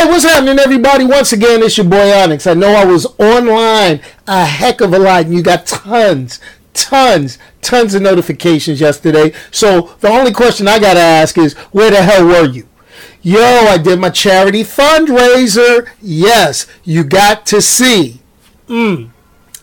Hey, what's happening, everybody? Once again, it's your boy Onyx. I know I was online a heck of a lot, and you got tons, tons, tons of notifications yesterday. So the only question I gotta ask is, where the hell were you? Yo, I did my charity fundraiser. Yes, you got to see. Mm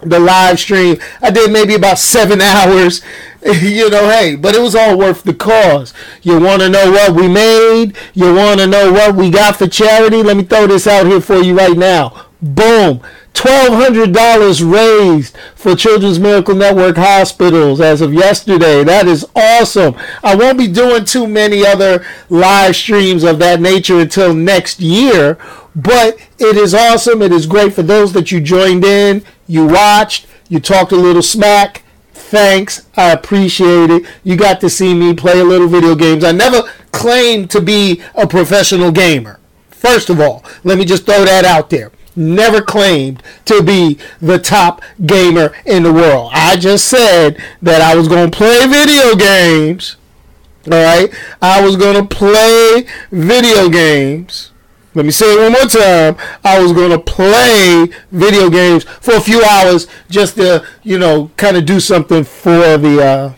the live stream. I did maybe about seven hours. you know, hey, but it was all worth the cause. You want to know what we made? You want to know what we got for charity? Let me throw this out here for you right now. Boom. $1,200 raised for Children's Miracle Network hospitals as of yesterday. That is awesome. I won't be doing too many other live streams of that nature until next year, but it is awesome. It is great for those that you joined in, you watched, you talked a little smack. Thanks. I appreciate it. You got to see me play a little video games. I never claimed to be a professional gamer. First of all, let me just throw that out there never claimed to be the top gamer in the world. I just said that I was going to play video games. All right? I was going to play video games. Let me say it one more time. I was going to play video games for a few hours just to, you know, kind of do something for the, uh,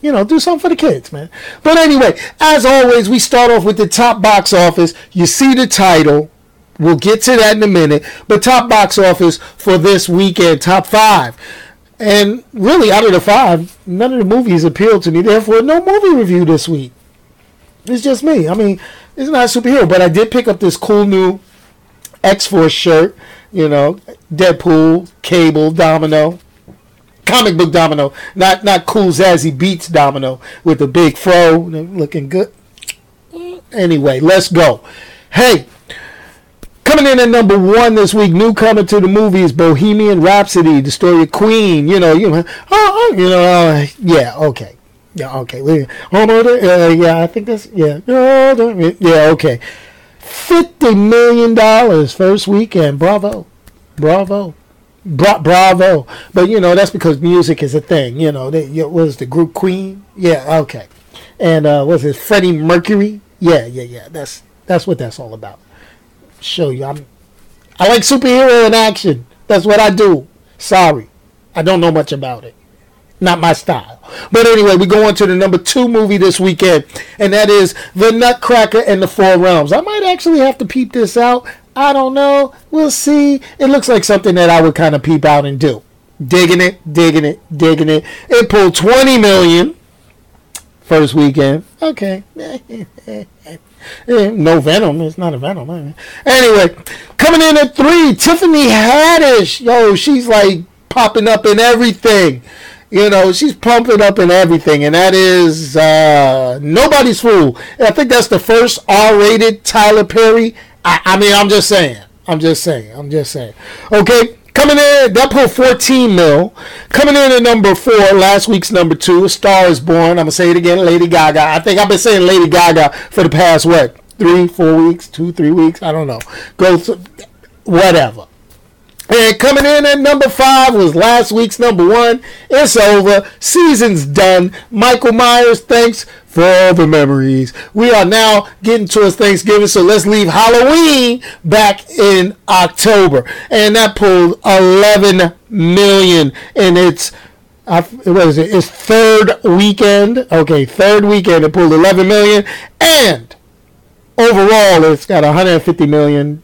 you know, do something for the kids, man. But anyway, as always, we start off with the top box office. You see the title. We'll get to that in a minute. But top box office for this weekend, top five. And really, out of the five, none of the movies appealed to me. Therefore, no movie review this week. It's just me. I mean, it's not a superhero, but I did pick up this cool new X Force shirt. You know, Deadpool, Cable, Domino, comic book Domino, not not cool Zazie Beetz Domino with the big fro, looking good. Anyway, let's go. Hey, Coming in at number one this week, newcomer to the movies, Bohemian Rhapsody, the story of Queen. You know, you know, oh, oh you know, uh, yeah, okay, yeah, okay, uh, yeah, I think that's yeah, yeah, okay. Fifty million dollars first weekend, bravo, bravo. Bra- bravo, but you know that's because music is a thing. You know, they, you was the group Queen? Yeah, okay, and uh, was it Freddie Mercury? Yeah, yeah, yeah. That's that's what that's all about show you. I'm I like superhero in action. That's what I do. Sorry. I don't know much about it. Not my style. But anyway, we go on to the number two movie this weekend, and that is The Nutcracker and the Four Realms. I might actually have to peep this out. I don't know. We'll see. It looks like something that I would kind of peep out and do. Digging it, digging it, digging it. It pulled 20 million first weekend. Okay. Eh, no Venom. It's not a Venom. Anyway, coming in at three, Tiffany Haddish. Yo, she's like popping up in everything. You know, she's pumping up in everything, and that is uh, nobody's fool. I think that's the first R-rated Tyler Perry. I, I mean, I'm just saying. I'm just saying. I'm just saying. Okay. Coming in, that put 14 mil. Coming in at number four, last week's number two, A Star is Born. I'm going to say it again, Lady Gaga. I think I've been saying Lady Gaga for the past, what, three, four weeks, two, three weeks? I don't know. Go, to, whatever. And coming in at number five was last week's number one. It's over. Season's done. Michael Myers, thanks for all the memories. We are now getting towards Thanksgiving, so let's leave Halloween back in October. And that pulled 11 million in its what is it? It's third weekend. Okay, third weekend it pulled 11 million, and overall it's got 150 million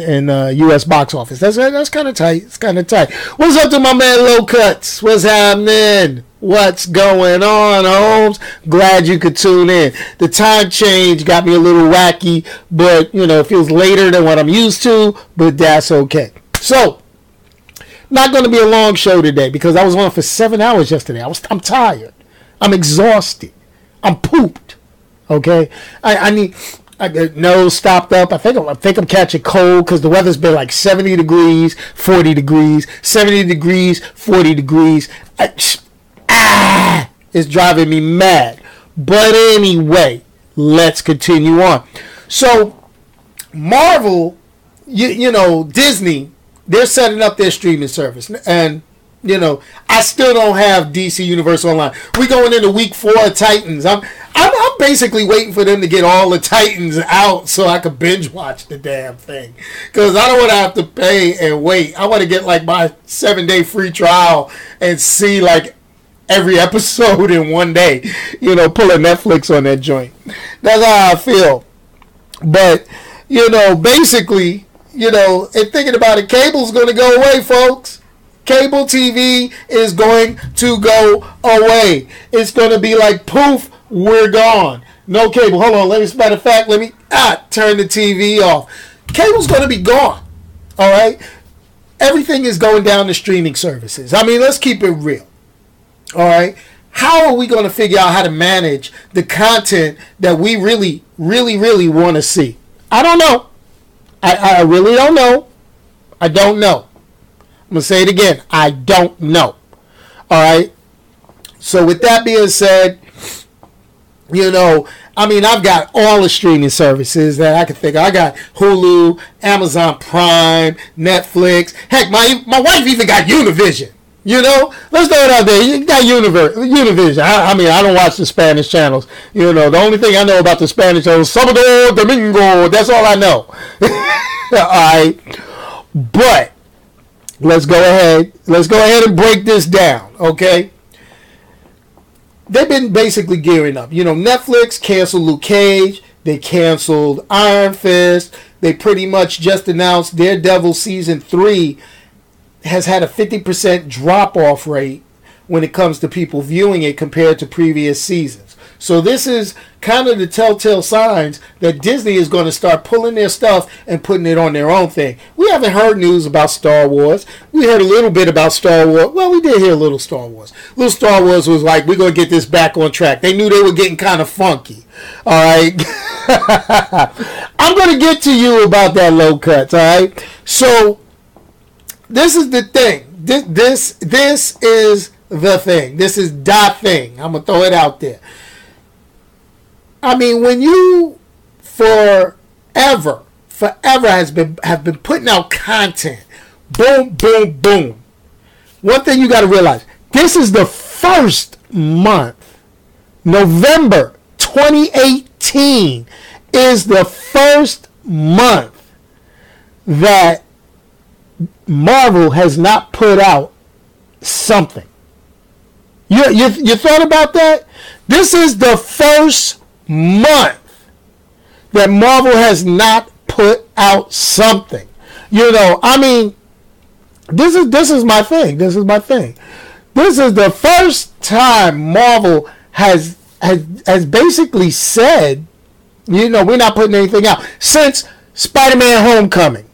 in, uh, U.S. box office. That's that's kind of tight. It's kind of tight. What's up to my man Low Cuts? What's happening? What's going on, Holmes? Glad you could tune in. The time change got me a little wacky, but you know it feels later than what I'm used to. But that's okay. So, not going to be a long show today because I was on for seven hours yesterday. I was I'm tired. I'm exhausted. I'm pooped. Okay, I, I need I, nose stopped up. I think I'm, I think I'm catching cold because the weather's been like 70 degrees, 40 degrees, 70 degrees, 40 degrees. I, ah, it's driving me mad. But anyway, let's continue on. So, Marvel, you, you know, Disney, they're setting up their streaming service. And you know, I still don't have DC Universe Online. We going into week four of Titans. I'm, I'm, I'm basically waiting for them to get all the Titans out so I can binge watch the damn thing. Because I don't want to have to pay and wait. I want to get like my seven day free trial and see like every episode in one day. You know, pull a Netflix on that joint. That's how I feel. But, you know, basically, you know, and thinking about it, cable's going to go away, folks. Cable TV is going to go away. It's going to be like poof, we're gone. No cable. Hold on. Let me, matter of fact, let me ah, turn the TV off. Cable's going to be gone. All right. Everything is going down to streaming services. I mean, let's keep it real. All right. How are we going to figure out how to manage the content that we really, really, really want to see? I don't know. I, I really don't know. I don't know. I'm going to say it again. I don't know. All right. So, with that being said, you know, I mean, I've got all the streaming services that I can think of. I got Hulu, Amazon Prime, Netflix. Heck, my my wife even got Univision. You know, let's throw it out there. You got Univer- Univision. I, I, mean, I don't watch the Spanish channels. You know, the only thing I know about the Spanish channels, Salvador Domingo. That's all I know. all right, but let's go ahead. Let's go ahead and break this down, okay? They've been basically gearing up. You know, Netflix canceled Luke Cage. They canceled Iron Fist. They pretty much just announced Daredevil season three has had a 50% drop off rate when it comes to people viewing it compared to previous seasons. So this is kind of the telltale signs that Disney is going to start pulling their stuff and putting it on their own thing. We haven't heard news about Star Wars. We heard a little bit about Star Wars. Well, we did hear a little Star Wars. Little Star Wars was like, we're going to get this back on track. They knew they were getting kind of funky. All right. I'm going to get to you about that low cuts. All right. So this is the thing. This this this is the thing. This is the thing. I'm gonna throw it out there. I mean, when you forever, forever has been have been putting out content, boom, boom, boom. One thing you got to realize: this is the first month, November 2018, is the first month that Marvel has not put out something. You, you, you thought about that? This is the first month that Marvel has not put out something. You know, I mean, this is this is my thing. This is my thing. This is the first time Marvel has has has basically said, you know, we're not putting anything out since Spider-Man Homecoming.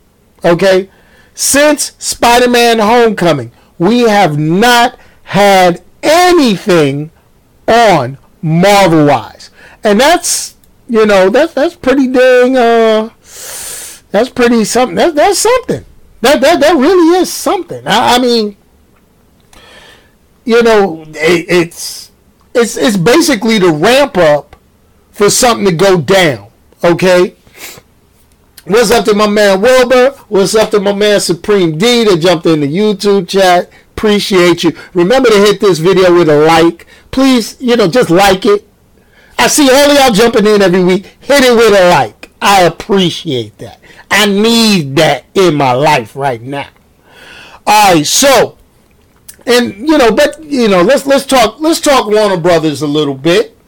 Okay? Since Spider Man Homecoming, we have not had anything on Marvel wise. And that's, you know, that's that's pretty dang, uh, that's pretty something. That, that's something. That, that, that really is something. I, I mean, you know, it, it's, it's, it's basically the ramp up for something to go down. Okay? What's up to my man Wilbur? What's up to my man Supreme D that jumped in the YouTube chat? Appreciate you. Remember to hit this video with a like. Please, you know, just like it. I see all y'all jumping in every week. Hit it with a like. I appreciate that. I need that in my life right now. All right, so and you know, but you know, let's let's talk let's talk Warner Brothers a little bit.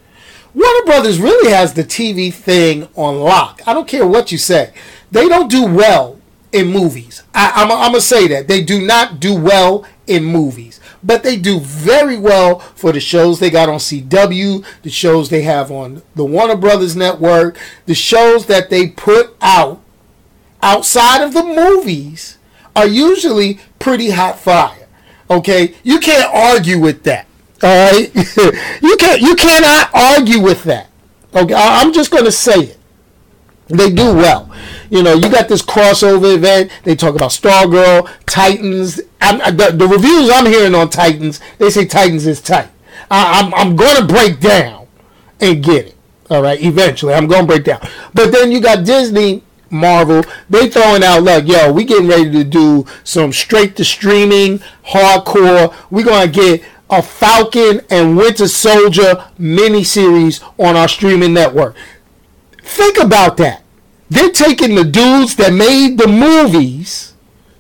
Warner Brothers really has the TV thing on lock. I don't care what you say. They don't do well in movies. I, am going to say that. They do not do well in movies. But they do very well for the shows they got on CW, the shows they have on the Warner Brothers network, the shows that they put out outside of the movies are usually pretty hot fire. Okay? You can't argue with that. All right, you can't you cannot argue with that. Okay, I'm just going to say it. They do well. You know, you got this crossover event. They talk about Stargirl, Titans. I'm, the, the, reviews I'm hearing on Titans, they say Titans is tight. I, I'm, I'm going to break down and get it. All right, eventually I'm going to break down. But then you got Disney Marvel, they throwing out like, yo, we getting ready to do some straight to streaming, hardcore. we gonna get a Falcon and Winter Soldier miniseries on our streaming network. Think about that. They're taking the dudes that made the movies,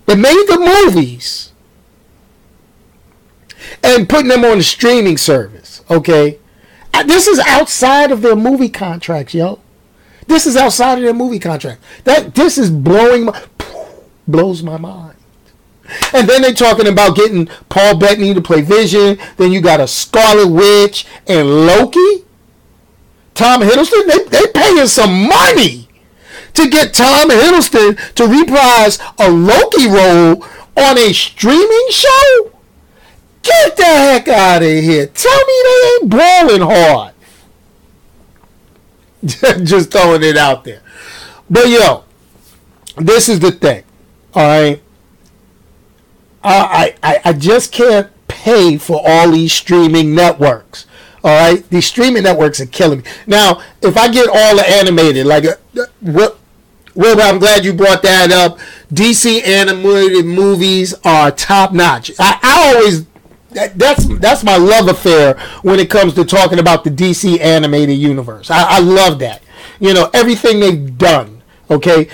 that made the movies, and putting them on the streaming service. Okay, uh, this is outside of their movie contracts, yo. This is outside of their movie contract. That this is blowing my blows my mind. And then they're talking about getting Paul Bettany to play Vision. Then you got a Scarlet Witch and Loki. Tom Hiddleston, they they paying some money to get Tom Hiddleston to reprise a Loki role on a streaming show. Get the heck out of here. Tell me they ain't balling hard. Just throwing it out there. But yo, this is the thing. All right. I, I, I just can't pay for all these streaming networks. All right, these streaming networks are killing me. Now, if I get all the animated, like uh, what, well, I'm glad you brought that up. DC animated movies are top notch. I, I always that, that's that's my love affair when it comes to talking about the DC animated universe. I, I love that. You know everything they've done. Okay,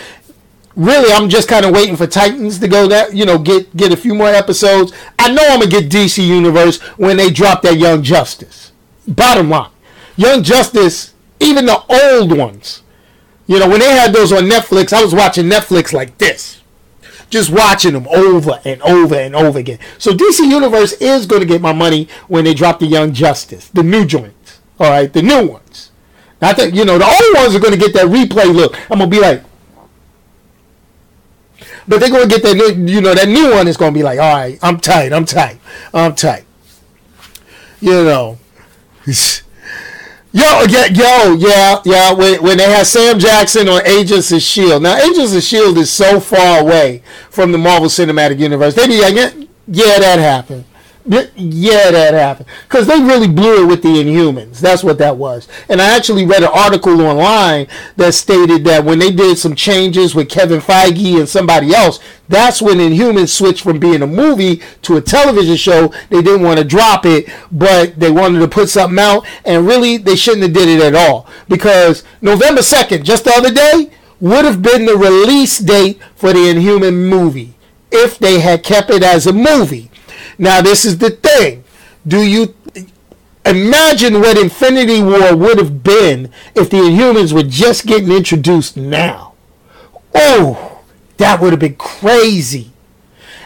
really, I'm just kind of waiting for Titans to go that you know get get a few more episodes. I know I'm gonna get DC Universe when they drop that Young Justice. Bottom line, Young Justice, even the old ones. You know when they had those on Netflix, I was watching Netflix like this just watching them over and over and over again. So DC Universe is going to get my money when they drop the Young Justice, the new joints. All right, the new ones. I think you know the old ones are going to get that replay look. I'm gonna be like, but they're gonna get that new, you know, that new one is gonna be like, all right, I'm tight, I'm tight, I'm tight. You know. Yo, yeah, yo, yeah, yeah. When, when they had Sam Jackson on Agents of Shield. Now, Agents of Shield is so far away from the Marvel Cinematic Universe. They be like, yeah, that happened. Yeah, that happened. Because they really blew it with the Inhumans. That's what that was. And I actually read an article online that stated that when they did some changes with Kevin Feige and somebody else, that's when Inhumans switched from being a movie to a television show. They didn't want to drop it, but they wanted to put something out. And really, they shouldn't have did it at all. Because November 2nd, just the other day, would have been the release date for the Inhuman movie if they had kept it as a movie. Now, this is the thing. Do you imagine what Infinity War would have been if the Inhumans were just getting introduced now? Oh, that would have been crazy.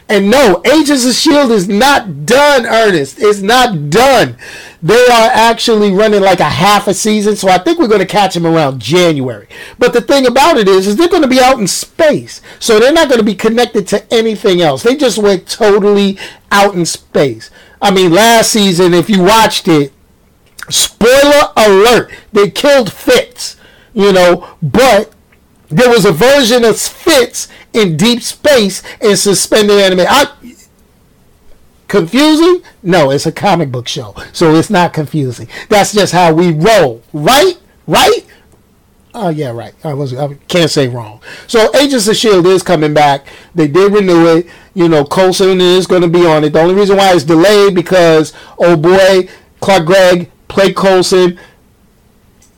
And no, Agents of S.H.I.E.L.D. is not done, Ernest. It's not done. They are actually running like a half a season, so I think we're going to catch them around January. But the thing about it is, is they're going to be out in space, so they're not going to be connected to anything else. They just went totally out in space. I mean, last season, if you watched it, spoiler alert, they killed Fitz, you know, but there was a version of Fitz in deep space in suspended animation. I, Confusing? No, it's a comic book show, so it's not confusing. That's just how we roll, right? Right? Oh yeah, right. I was I can't say wrong. So Agents of Shield is coming back. They did renew it. You know, Coulson is going to be on it. The only reason why it's delayed because oh boy, Clark Gregg played Coulson.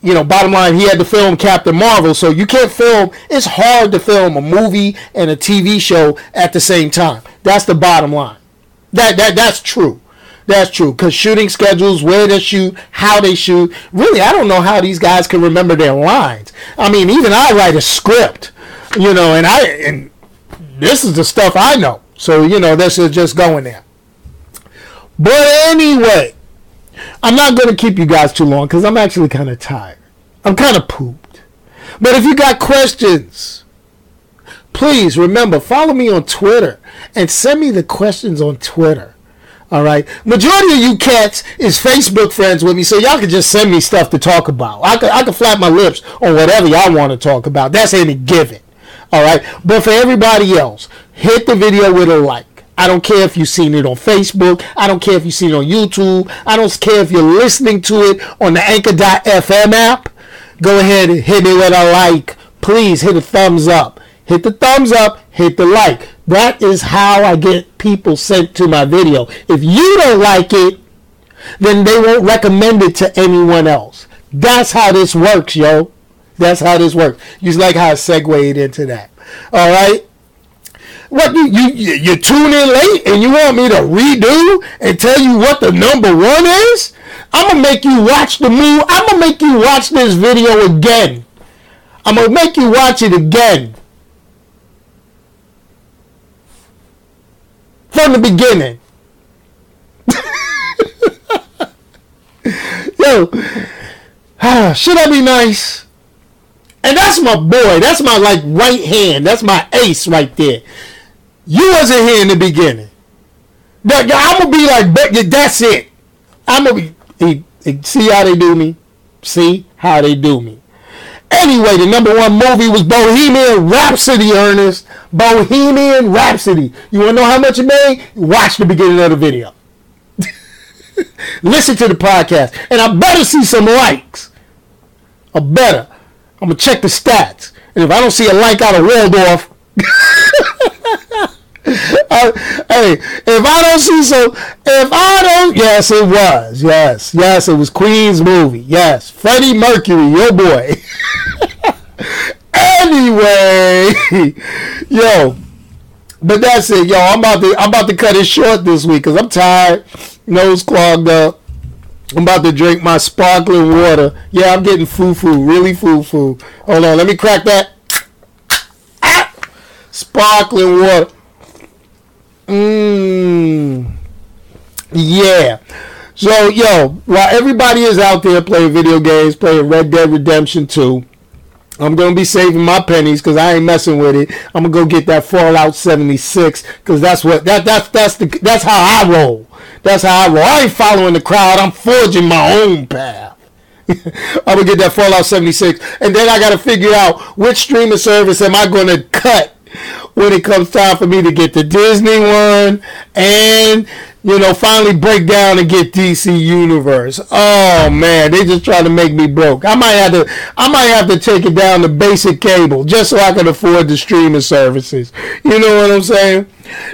You know, bottom line, he had to film Captain Marvel, so you can't film. It's hard to film a movie and a TV show at the same time. That's the bottom line. That that that's true. That's true. Cause shooting schedules, where they shoot, how they shoot. Really, I don't know how these guys can remember their lines. I mean, even I write a script, you know, and I and this is the stuff I know. So you know, this is just going there. But anyway, I'm not going to keep you guys too long because I'm actually kind of tired. I'm kind of pooped. But if you got questions, please remember follow me on Twitter and send me the questions on Twitter. All right. Majority of you cats is Facebook friends with me, so y'all can just send me stuff to talk about. I can I can flap my lips on whatever y'all want to talk about. That's any given. All right. But for everybody else, hit the video with a like. I don't care if you've seen it on Facebook. I don't care if you've seen it on YouTube. I don't care if you're listening to it on the Anchor.fm app. Go ahead and hit me with a like please hit a thumbs up. Hit the thumbs up, hit the like. That is how I get people sent to my video. If you don't like it, then they won't recommend it to anyone else. That's how this works, yo. That's how this works. You like how I segued into that. All right. What you you you tune in late and you want me to redo and tell you what the number one is? I'm gonna make you watch the move. I'm gonna make you watch this video again. I'm gonna make you watch it again from the beginning. Yo, ah, should I be nice? And that's my boy. That's my like right hand. That's my ace right there. You wasn't here in the beginning. That I'm gonna be like, that's it. I'm gonna be. See how they do me. See how they do me. Anyway, the number one movie was Bohemian Rhapsody, Ernest. Bohemian Rhapsody. You want to know how much it made? Watch the beginning of the video. Listen to the podcast. And I better see some likes. I better. I'm going to check the stats. And if I don't see a like out of Waldorf, uh, hey, if I don't see some, if I don't, yes, it was, yes, yes, it was Queen's movie, yes, Freddie Mercury, your boy. anyway, yo, but that's it, yo. I'm about to, I'm about to cut it short this week because I'm tired, nose clogged up. I'm about to drink my sparkling water. Yeah, I'm getting foo foo, really foo foo. Hold on, let me crack that. Ah! Sparkling water. Mmm. Yeah. So, yo, while everybody is out there playing video games, playing Red Dead Redemption 2, I'm gonna be saving my pennies because I ain't messing with it. I'm gonna go get that Fallout 76 because that's what that that's that's the that's how I roll. That's how I roll. I ain't following the crowd. I'm forging my own path. I'm gonna get that Fallout 76, and then I gotta figure out which streaming service am I gonna cut when it comes time for me to get the Disney one and you know finally break down and get DC Universe. Oh man, they just trying to make me broke. I might have to I might have to take it down to basic cable just so I can afford the streaming services. You know what I'm saying?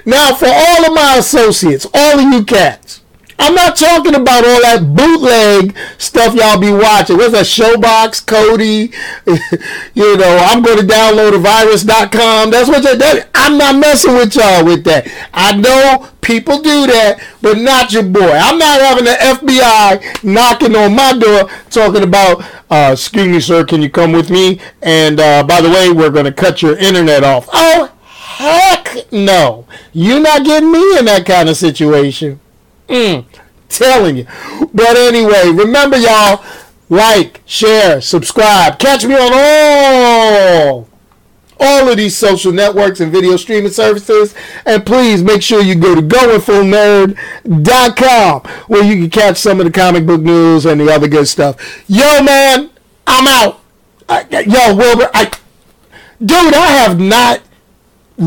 Now for all of my associates, all of you cats I'm not talking about all that bootleg stuff y'all be watching. What's that? Showbox, Kodi? you know, I'm going to download a virus.com. That's what you're doing. I'm not messing with y'all with that. I know people do that, but not your boy. I'm not having the FBI knocking on my door talking about, uh, excuse me, sir, can you come with me? And uh, by the way, we're going to cut your internet off. Oh, heck no. You're not getting me in that kind of situation. Mm, telling you. But anyway, remember y'all, like, share, subscribe. Catch me on all all of these social networks and video streaming services. And please make sure you go to goingfullnerd.com where you can catch some of the comic book news and the other good stuff. Yo, man, I'm out. I, yo, Wilbur, I, dude, I have not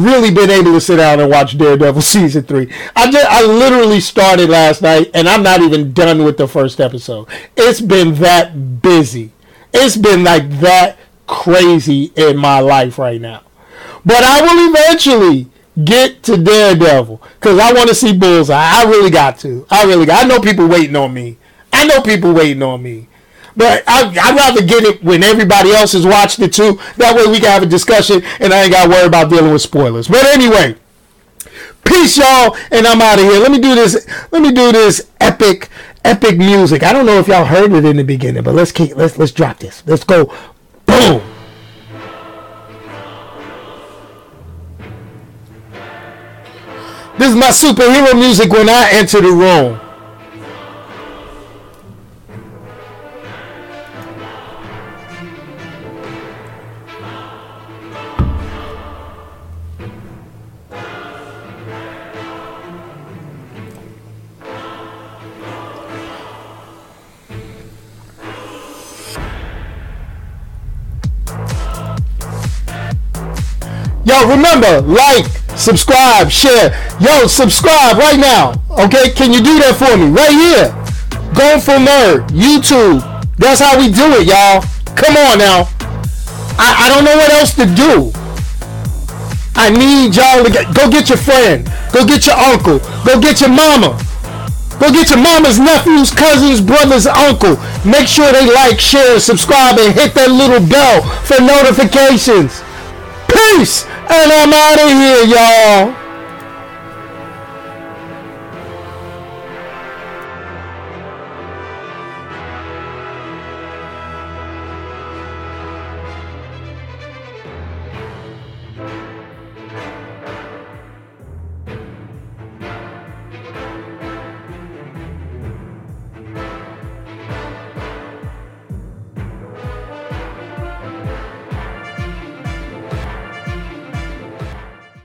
really been able to sit down and watch Daredevil season three. I just I literally started last night and I'm not even done with the first episode. It's been that busy. It's been like that crazy in my life right now. But I will eventually get to Daredevil because I want to see Bullseye. I really got to. I really got. I know people waiting on me. I know people waiting on me. But I, would rather get it when everybody else has watched it too. That way we can have a discussion and I ain't got to worry about dealing with spoilers. But anyway, peace, y'all, and I'm out of here. Let me do this. Let me do this epic, epic music. I don't know if y'all heard it in the beginning, but let's keep, let's let's drop this. Let's go. Boom. This is my superhero music when I enter the room. Yo, remember, like, subscribe, share. Yo, subscribe right now. Okay, can you do that for me? Right here. Going Full Nerd, YouTube. That's how we do it, y'all. Come on now. I, I don't know what else to do. I need y'all to get, go get your friend. Go get your uncle. Go get your mama. Go get your mama's nephews, cousins, brothers, uncle. Make sure they like, share, subscribe, and hit that little bell for notifications. Peace! And I'm out of here, y'all.